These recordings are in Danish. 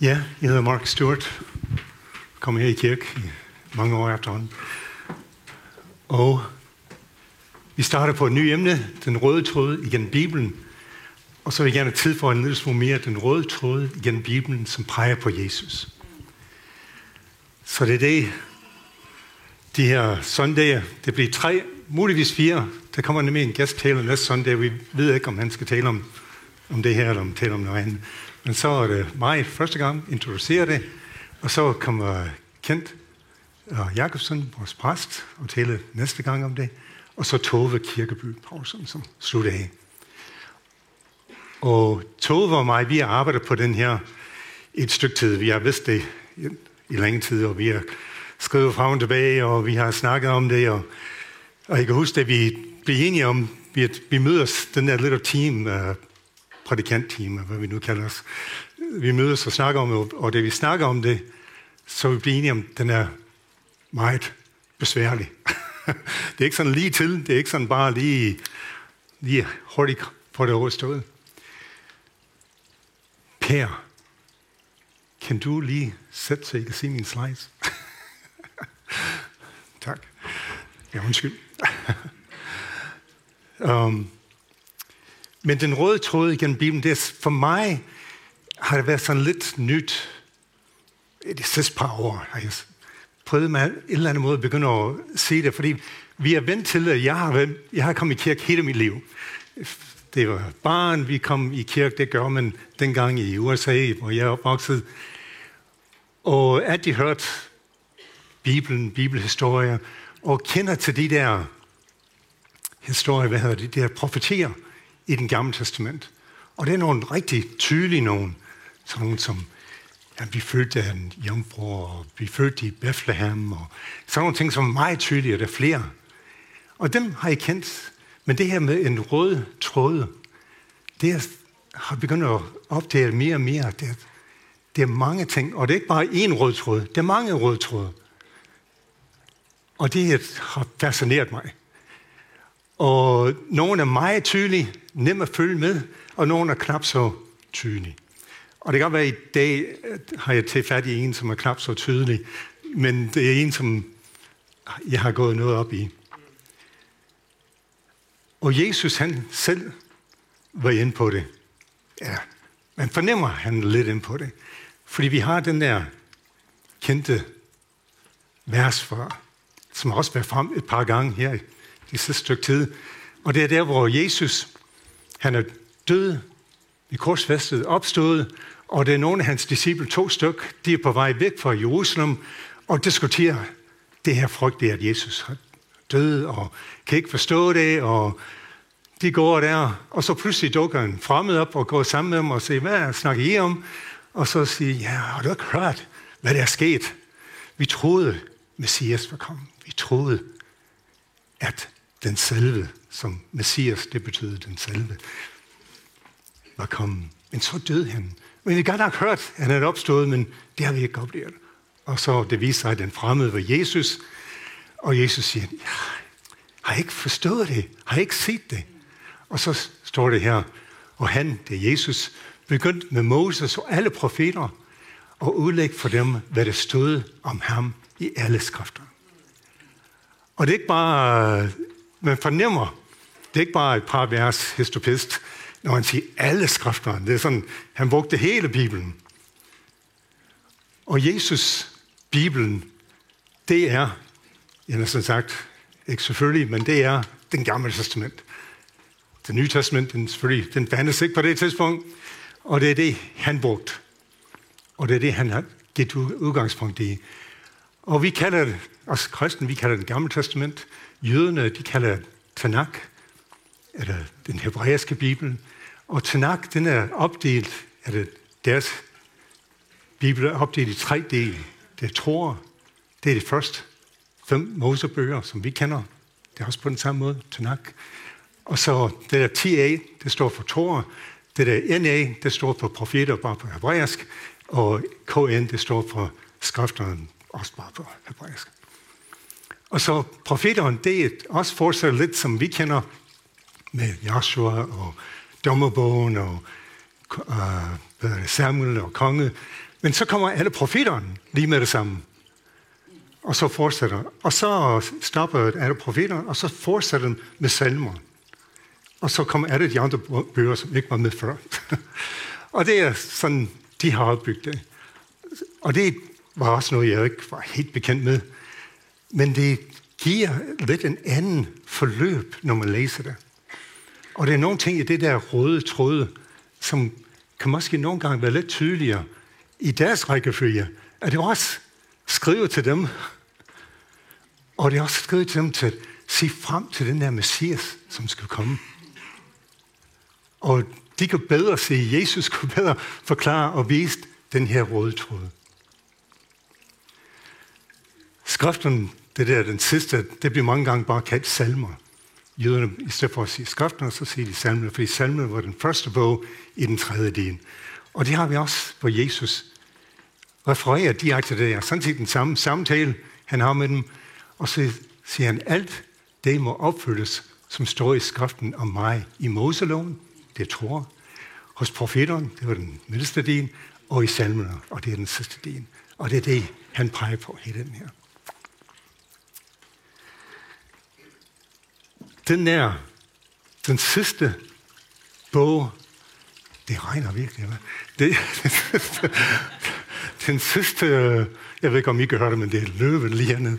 Ja, jeg hedder Mark Stewart. Kom her i kirke i mange år efterhånden. Og vi starter på et nyt emne, den røde tråd igennem Bibelen. Og så vil jeg gerne tilføje en lille smule mere, den røde tråd igennem Bibelen, som peger på Jesus. Så det er det, de her søndage, det bliver tre, muligvis fire. Der kommer nemlig en gæsttaler næste søndag. Vi ved ikke, om han skal tale om, om det her, eller om tale om noget andet. Men så var det mig første gang, introducerer det, og så kommer Kent og Jakobsen, vores præst, og tale næste gang om det. Og så Tove Kirkeby Poulsen, som slutter af. Og Tove og mig, vi har arbejdet på den her et stykke tid. Vi har vidst det i, i længe tid, og vi har skrevet frem og tilbage, og vi har snakket om det. Og, og jeg kan huske, at vi blev enige om, at vi mødes, den der little team, uh, prædikantteam, hvad vi nu kalder os. Vi mødes og snakker om det, og det vi snakker om det, så vi bliver enige om, at den er meget besværlig. det er ikke sådan lige til, det er ikke sådan bare lige, lige hurtigt på det overstået. Per, kan du lige sætte, så I kan se min slides? tak. Ja, undskyld. um, men den røde tråd igennem Bibelen, det er for mig, har det været sådan lidt nyt. De sidste par år har jeg prøvet med en eller anden måde at begynde at se det, fordi vi er vant til, at jeg har, været, jeg har kommet i kirke hele mit liv. Det var barn, vi kom i kirke, det gør man dengang i USA, hvor jeg er opvokset. Og at de hørt Bibelen, bibelhistorier, og kender til de der historier, hvad hedder det, de der profetier i den gamle testament. Og det er nogle rigtig tydelige nogen, sådan nogle som, ja, vi fødte af en jomfru, og vi fødte i Bethlehem, og sådan nogle ting, som er meget tydelige, og der er flere. Og dem har jeg kendt. Men det her med en rød tråd, det er, har begyndt at opdage mere og mere. Det er, det er mange ting, og det er ikke bare én rød tråd, det er mange røde tråde. Og det har fascineret mig. Og nogle er meget tydelige, nem at følge med, og nogle er knap så tydelige. Og det kan være, at i dag øh, har jeg til fat i en, som er knap så tydelig, men det er en, som jeg har gået noget op i. Og Jesus han selv var inde på det. Ja, man fornemmer han lidt ind på det. Fordi vi har den der kendte vers fra, som har også været frem et par gange her det sidste stykke tid. Og det er der, hvor Jesus, han er død, i korsfæstet, opstået, og det er nogle af hans disciple, to styk, de er på vej væk fra Jerusalem og diskuterer det her frygt, det at Jesus er død, og kan ikke forstå det, og de går der, og så pludselig dukker en fremmed op og går sammen med dem og siger, hvad snakker I om? Og så siger ja, har du ikke hørt, hvad der er sket? Vi troede, Messias var kommet. Vi troede, at den selve, som Messias, det betyder den selve, var kommet. Men så døde han. Men vi har godt nok hørt, at han er opstået, men det har vi ikke oplevet. Og så det viser sig, at den fremmede var Jesus. Og Jesus siger, ja, har jeg ikke forstået det? Har jeg ikke set det? Og så står det her, og han, det er Jesus, begyndte med Moses og alle profeter og udlægge for dem, hvad der stod om ham i alle skrifter. Og det er ikke bare, man fornemmer, det er ikke bare et par vers histopist, når han siger alle skrifterne. Det er sådan, han brugte hele Bibelen. Og Jesus, Bibelen, det er, jeg har sådan sagt, ikke selvfølgelig, men det er den gamle testament. Det nye testament, den, selvfølgelig, den fandtes ikke på det tidspunkt, og det er det, han brugte. Og det er det, han har givet udgangspunkt i. Og vi kalder det, os kristne, vi kalder det gamle testament. Jøderne, de kalder Tanakh, eller den hebraiske bibel. Og Tanakh, den er opdelt, eller deres bibel er opdelt i tre dele. Det er tror, det er det første fem Mosebøger, som vi kender. Det er også på den samme måde, Tanakh. Og så det der TA, det står for Tor. Det der NA, det står for profeter, bare på hebraisk. Og KN, det står for skrifterne, også bare på hebraisk. Og så profeteren, det er også fortsat lidt, som vi kender med Joshua og dommerbogen og uh, Samuel og konge. Men så kommer alle profeterne lige med det samme. Og så fortsætter. Og så stopper alle profeterne, og så fortsætter den med salmer. Og så kommer alle de andre bøger, som ikke var med før. og det er sådan, de har opbygget det. Og det var også noget, jeg ikke var helt bekendt med. Men det giver lidt en anden forløb, når man læser det. Og der er nogle ting i det der røde tråde, som kan måske nogle gange være lidt tydeligere i deres rækkefølge, at det også skrevet til dem, og det er også skrevet til dem til at se frem til den der Messias, som skal komme. Og de kan bedre se, Jesus kunne bedre forklare og vise den her røde tråd. Skriften, det der den sidste, det bliver mange gange bare kaldt salmer. Jøderne, i stedet for at sige skriften, så siger de salmer, fordi salmer var den første bog i den tredje del. Og det har vi også, hvor Jesus refererer direkte til det her. Sådan set den samme samtale, han har med dem. Og så siger han, alt det må opfyldes, som står i skriften om mig i Moseloven, det tror hos profeteren, det var den middelste del, og i salmerne, og det er den sidste del. Og det er det, han peger på hele den her. Den der, den sidste bog, det regner virkelig, hvad? Det, den sidste, jeg ved ikke om I kan høre det, men det er løven lige hernede.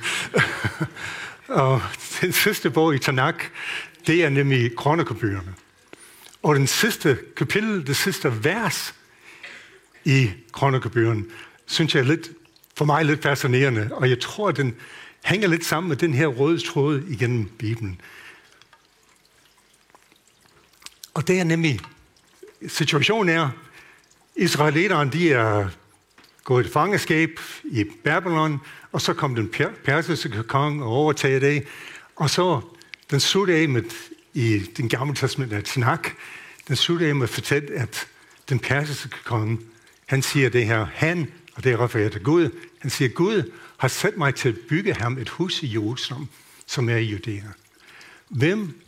og den sidste bog i Tanakh, det er nemlig kronikobøgerne. Og den sidste kapitel, det sidste vers i kronikobøgerne, synes jeg er lidt, for mig lidt fascinerende, og jeg tror, at den hænger lidt sammen med den her røde tråd igennem Bibelen. Og det er nemlig, situationen er, israeliterne de er gået i fangeskab i Babylon, og så kom den persiske konge og overtager det, og så den slutter af med, i den gamle testament af Tanakh, den slutter af med at fortælle, at den persiske konge, han siger det her, han, og det er refereret til Gud, han siger, Gud har sat mig til at bygge ham et hus i Jerusalem, som er i Judæa. Hvem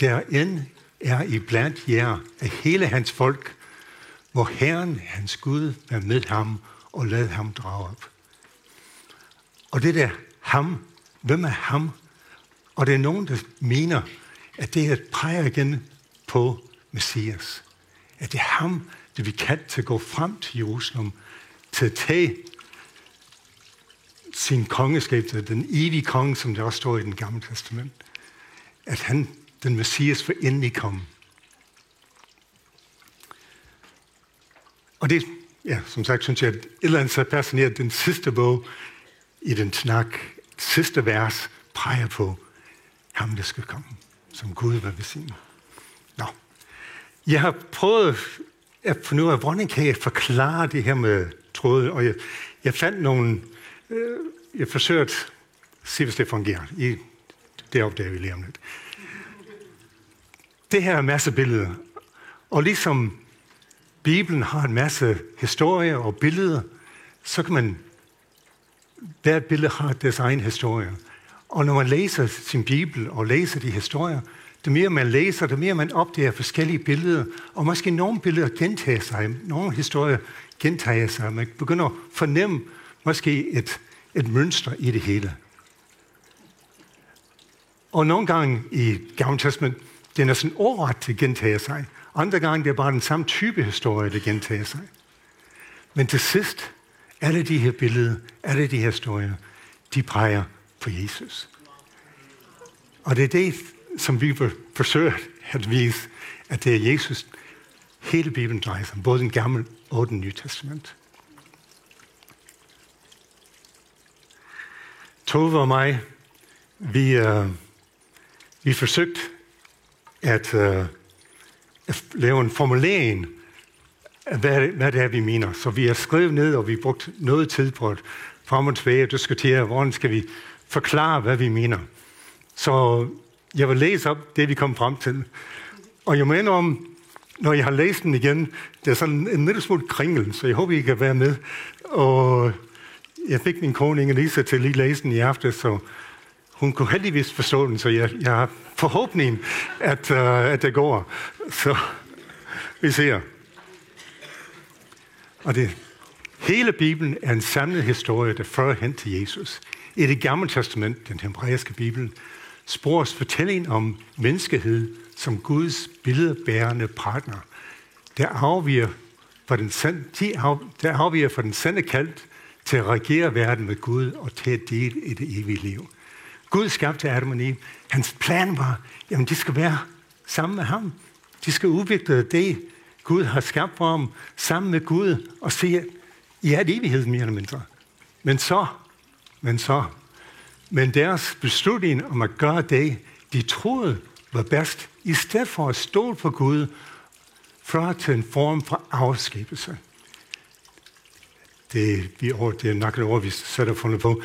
der end er i blandt jer af hele hans folk, hvor Herren, hans Gud, er med ham og lad ham drage op. Og det der ham, hvem er ham? Og det er nogen, der mener, at det er et peger igen på Messias. At det er ham, det vi kan til at gå frem til Jerusalem, til at tage sin kongeskab, den evige konge, som der også står i den gamle testament. At han, den Messias, vil endelig komme. Og det ja, som sagt, synes jeg, at et eller andet så fascinerende, den sidste bog i den snak, sidste vers, peger på ham, der skal komme, som Gud var ved sin. Nå. Jeg har prøvet at finde ud af, hvordan kan jeg forklare det her med tråde, og jeg, jeg fandt nogle, øh, jeg forsøgte at se, hvis det fungerer. I, det opdager vi lige om lidt. Det her er en masse billeder, og ligesom Bibelen har en masse historier og billeder, så kan man, hvert billede har deres egen historie. Og når man læser sin Bibel og læser de historier, det mere man læser, det mere man opdager forskellige billeder, og måske nogle billeder gentager sig, nogle historier gentager sig, man begynder at fornemme måske et, et mønster i det hele. Og nogle gange i Gamle Testament, det er næsten overret til gentager sig. Andre gange det er bare den samme type historie, der gentager sig. Men til sidst, alle de her billeder, alle de her historier, de peger på Jesus. Og det er det, som vi forsøger at vise, at det er Jesus, hele Bibelen drejer sig om, både den gamle og den nye testament. Tove og mig, vi, uh, vi forsøgte at uh, lave en formulering af, hvad, hvad det er, vi mener. Så vi har skrevet ned, og vi har brugt noget tid på at frem og tilbage og diskutere, hvordan skal vi forklare, hvad vi mener. Så jeg vil læse op det, vi kom frem til. Og jeg mener om, når jeg har læst den igen, det er sådan en lille smule kringel, så jeg håber, I kan være med. Og jeg fik min kone Inge Lisa til at lige læse den i aften, så hun kunne heldigvis forstå den, så jeg, jeg har forhåbning, at, uh, at det går. Så vi ser. Og det Hele Bibelen er en samlet historie, der fører hen til Jesus. I det gamle testament, den hebraiske Bibel, spores fortællingen om menneskehed som Guds billedbærende partner, der afviger for den, de af, der afviger for den sande kald til at regere verden med Gud og til at dele i det evige liv. Gud skabte Adam og Eve. Hans plan var, jamen de skal være sammen med ham. De skal udvikle det, Gud har skabt for ham, sammen med Gud, og se i al evighed mere eller mindre. Men så, men så, men deres beslutning om at gøre det, de troede var bedst, i stedet for at stole på Gud, før til en form for afskabelse. Det, vi, det er nok et ord, vi sætter fundet på.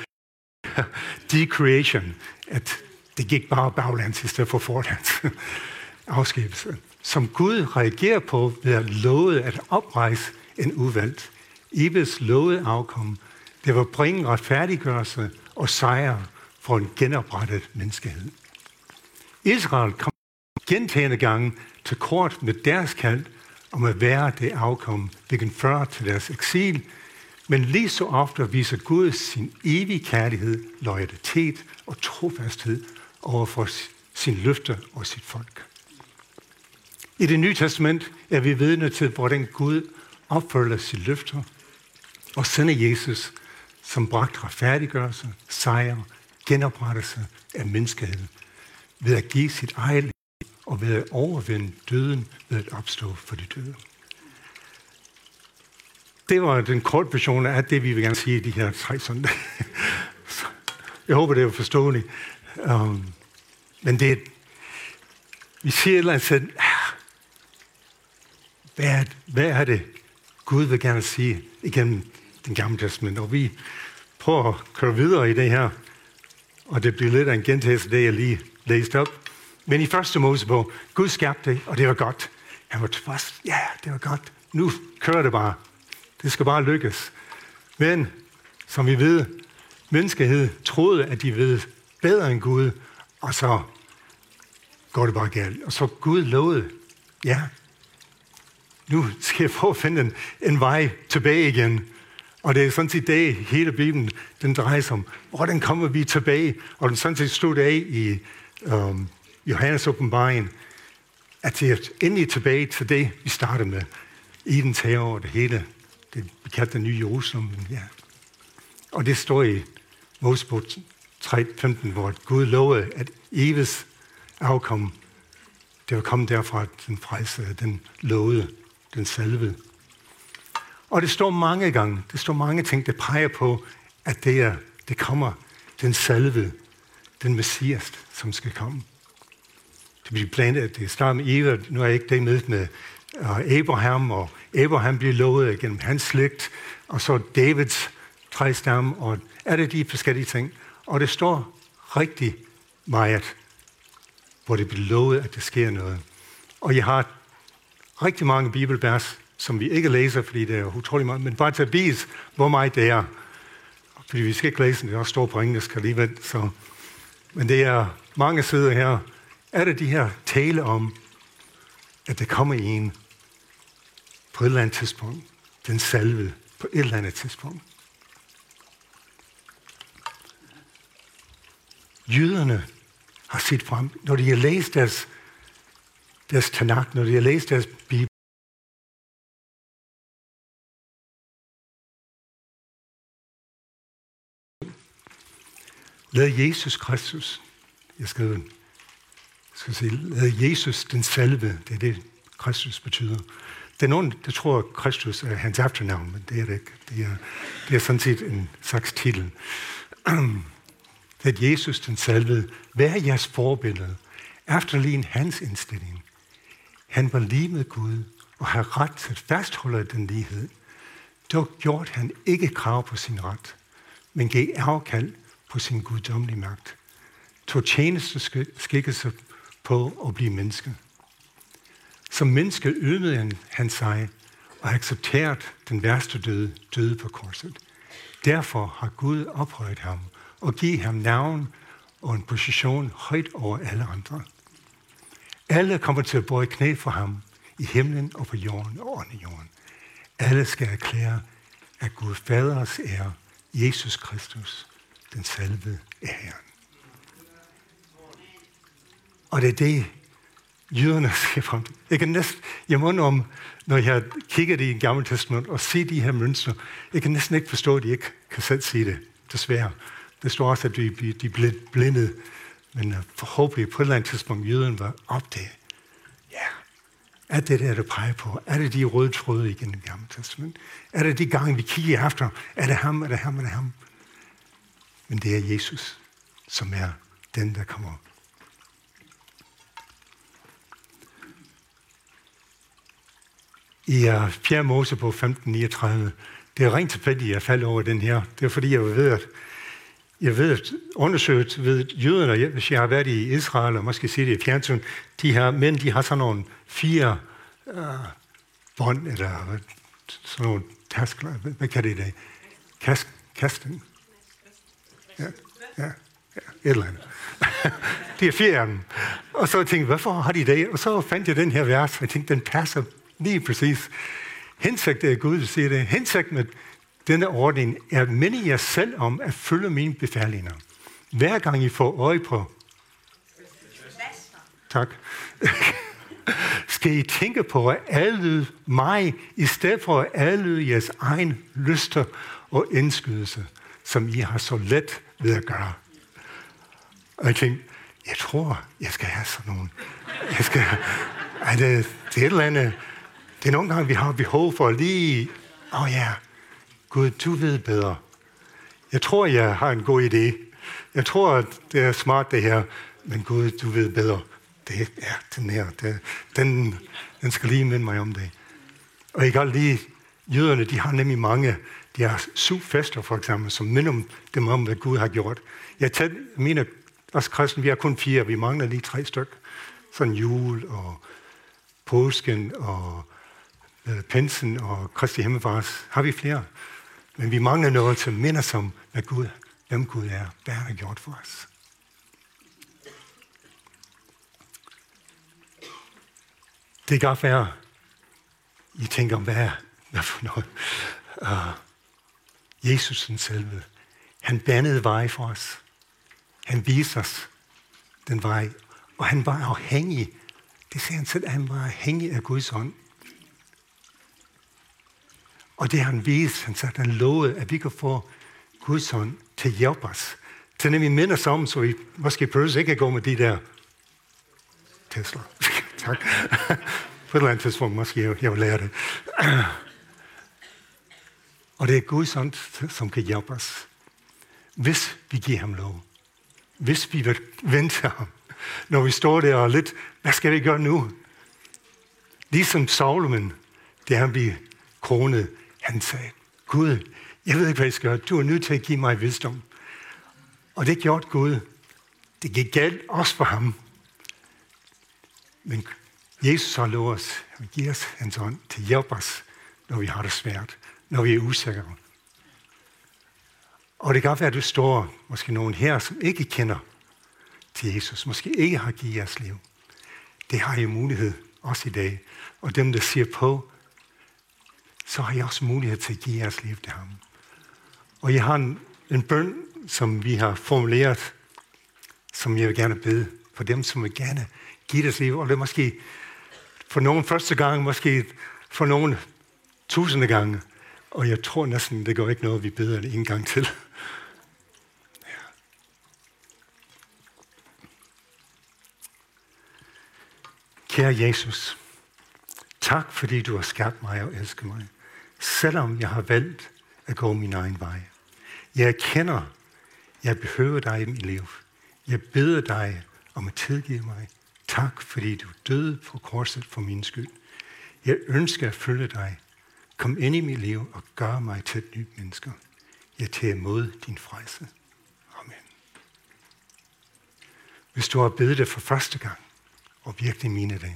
Decreation. At det gik bare baglands i stedet for forlands. Afskibelse. Som Gud reagerer på ved at love at oprejse en uvalgt. Ibes lovede afkom. Det var bringe retfærdiggørelse og sejr for en genoprettet menneskehed. Israel kom gentagende gange til kort med deres kald om at være det afkom, hvilken fører til deres eksil, men lige så ofte viser Gud sin evige kærlighed, loyalitet og trofasthed over for sin løfter og sit folk. I det nye testament er vi vidne til, hvordan Gud opfølger sit løfter og sender Jesus, som bragt retfærdiggørelse, sejr, genoprettelse af menneskeheden, ved at give sit eget liv og ved at overvinde døden ved at opstå for de døde. Det var den korte version af det, vi vil gerne sige i de her tre søndage. Jeg håber, det er forståeligt. Um, men det, vi siger et eller andet sted, ah, hvad er, hvad er det, Gud vil gerne sige igennem den gamle testament? Og vi prøver at køre videre i det her, og det bliver lidt af en gentagelse af det, jeg lige læste op. Men i første Mosebog, Gud skabte det, og det var godt. Han var tilfreds. Ja, det var godt. Nu kører det bare. Det skal bare lykkes. Men, som vi ved, menneskehed troede, at de ved bedre end Gud, og så går det bare galt. Og så Gud lovede, ja, nu skal jeg prøve at finde en, en vej tilbage igen. Og det er sådan set det, hele Bibelen, den drejer sig om. Hvordan kommer vi tilbage? Og den sådan set stod af i um, Johannes åbenbaring, at det er endelig tilbage til det, vi startede med. Edens have og det hele. Det vi kalder den nye Jerusalem. Ja. Og det står i Mosebog 3.15, hvor Gud lovede, at Eves afkom, det var kommet derfra, den frelse, den lovede, den salvede. Og det står mange gange, det står mange ting, der peger på, at det, er, det kommer, den salvede, den messias, som skal komme. Det bliver blandt at det starter med Eva, nu er jeg ikke det med med Abraham, og Abraham bliver lovet gennem hans slægt, og så Davids træstamme, og er det de forskellige ting. Og det står rigtig meget, hvor det bliver lovet, at der sker noget. Og jeg har rigtig mange bibelvers, som vi ikke læser, fordi det er utrolig meget, men bare til at vise, hvor meget det er. Fordi vi skal ikke læse det, er også står på engelsk alligevel. Så. Men det er mange sider her. Er det de her tale om, at der kommer en på et eller andet tidspunkt, den salve på et eller andet tidspunkt. Jøderne har set frem, når de har læst deres, deres Tanakh, når de har læst deres Bibel, Lad Jesus Kristus, jeg skal, jeg skal sige, lad Jesus den salve, det er det, Kristus betyder. Den onde, det der tror, at Kristus er hans efternavn, men det er det ikke. Det er, det er sådan set en slags titel. at Jesus den salvede, vær jeres forbillede, efterlign hans indstilling. Han var lige med Gud og har ret til at fastholde den lighed. Dog gjorde han ikke krav på sin ret, men gav afkald på sin guddommelige magt. Tog tjeneste skikkelse på at blive menneske. Som menneske ydmede han, han sig og accepterede den værste døde, døde på korset. Derfor har Gud ophøjet ham og givet ham navn og en position højt over alle andre. Alle kommer til at bøje knæ for ham i himlen og på jorden og under jorden. Alle skal erklære, at Gud Faders ære, Jesus Kristus, den salvede er Herren. Og det er det, jøderne ser frem til. Jeg kan næsten, jeg må om, når jeg kigger det i gammel Testament og ser de her mønstre, jeg kan næsten ikke forstå, at de ikke kan selv sige det, desværre. Det står også, at de, de blev blindet, men øh, forhåbentlig på et eller andet tidspunkt, jøden var opdaget. Ja, er det der, du peger på? Er det de røde tråde igen i Gamle Testament? Er det de gange, vi kigger efter? Er det ham, er det ham, er det ham? Men det er Jesus, som er den, der kommer i øh, 4. Mosebog 1539. Det er rent tilfældigt, at jeg faldt over den her. Det er fordi, jeg ved, at jeg ved, at undersøgt ved jøderne, hvis jeg har været i Israel, og måske sige det i fjernsyn, de her mænd, de har sådan nogle fire uh, bånd, eller sådan nogle taskler, hvad kan det i dag? Kast, kasten? Ja, ja, ja, et eller andet. de er fire af dem. Og så tænkte jeg, hvorfor har de det? Og så fandt jeg den her vers, og jeg tænkte, den passer Lige præcis. Hensigten er Gud, der siger det. Hensigten med denne ordning er at minde jer selv om at følge mine befalinger. Hver gang I får øje på... Tak. skal I tænke på at adlyde mig, i stedet for at adlyde jeres egen lyster og indskydelse, som I har så let ved at gøre. Og jeg tænkte, jeg tror, jeg skal have sådan nogle. Jeg skal, er det, det er et eller andet, det er nogle gange, vi har behov for lige, åh oh ja, Gud, du ved bedre. Jeg tror, jeg har en god idé. Jeg tror, at det er smart det her, men Gud, du ved bedre. Det er den her, det, den, den skal lige minde mig om det. Og jeg kan lige, jøderne, de har nemlig mange, de har syv fester for eksempel, som minder dem om, hvad Gud har gjort. Jeg tager, mine, os kristne, vi har kun fire, vi mangler lige tre stykker. Sådan jul og påsken og Øh, Pensen og Kristi Himmelfars, har vi flere. Men vi mangler noget, som minder som, hvad Gud, hvem Gud er, hvad han har gjort for os. Det kan godt være, I tænker, hvad, hvad for noget? Uh, Jesus den selve, han bandede vej for os. Han viste os den vej, og han var afhængig. Det ser han selv, at han var afhængig af Guds ånd. Og det har han vist, han sagde, han lovede, at vi kan få Guds hånd til at hjælpe os. Til nemlig minde os om, så vi måske prøver ikke at gå med de der Tesla. tak. På et eller andet tidspunkt måske jeg, jeg vil lære det. Og det er Guds hånd, som kan hjælpe os. Hvis vi giver ham lov. Hvis vi vil vente ham. Når vi står der og lidt, hvad skal vi gøre nu? Ligesom Solomon, det han vi kronet han sagde, Gud, jeg ved ikke, hvad jeg skal gøre. Du er nødt til at give mig visdom. Og det gjorde Gud. Det gik galt også for ham. Men Jesus har lovet os, at give os hans ånd til at hjælpe os, når vi har det svært, når vi er usikre. Og det kan godt være, at du står, måske nogen her, som ikke kender til Jesus, måske ikke har givet jeres liv. Det har I mulighed også i dag. Og dem, der siger på, så har I også mulighed til at give jeres liv til ham. Og jeg har en, en bøn, som vi har formuleret, som jeg vil gerne bede for dem, som vil gerne give deres liv. Og det er måske for nogen første gang, måske for nogen tusinde gange. Og jeg tror næsten, det går ikke noget, vi beder en gang til. Ja. Kære Jesus, tak fordi du har skabt mig og elsket mig selvom jeg har valgt at gå min egen vej. Jeg erkender, jeg behøver dig i mit liv. Jeg beder dig om at tilgive mig. Tak, fordi du døde på korset for min skyld. Jeg ønsker at følge dig. Kom ind i mit liv og gør mig til et nyt menneske. Jeg tager imod din frelse. Amen. Hvis du har bedt det for første gang, og virkelig mine det,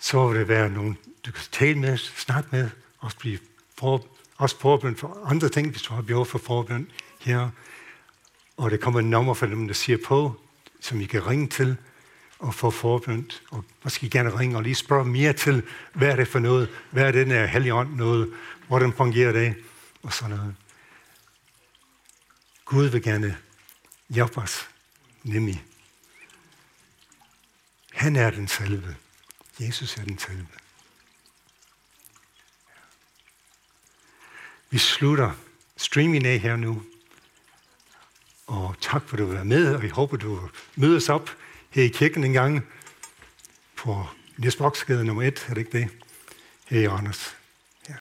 så vil det være nogle du kan tale med, snakke med, også blive for, også forbøn for andre ting, hvis du har behov for forbøn her. Og der kommer et nummer for dem, der siger på, som I kan ringe til, og få forbønt, og måske gerne ringe og lige spørge mere til, hvad er det for noget, hvad er den her helligånd noget, hvordan fungerer det, og sådan noget. Gud vil gerne hjælpe os, nemlig. Han er den selve. Jesus er den selve. Vi slutter streaming af her nu. Og tak for, at du var med, og jeg håber, du mødes op her i kirken en gang på Niels Broksgade nummer 1, er det ikke det? Her i Anders.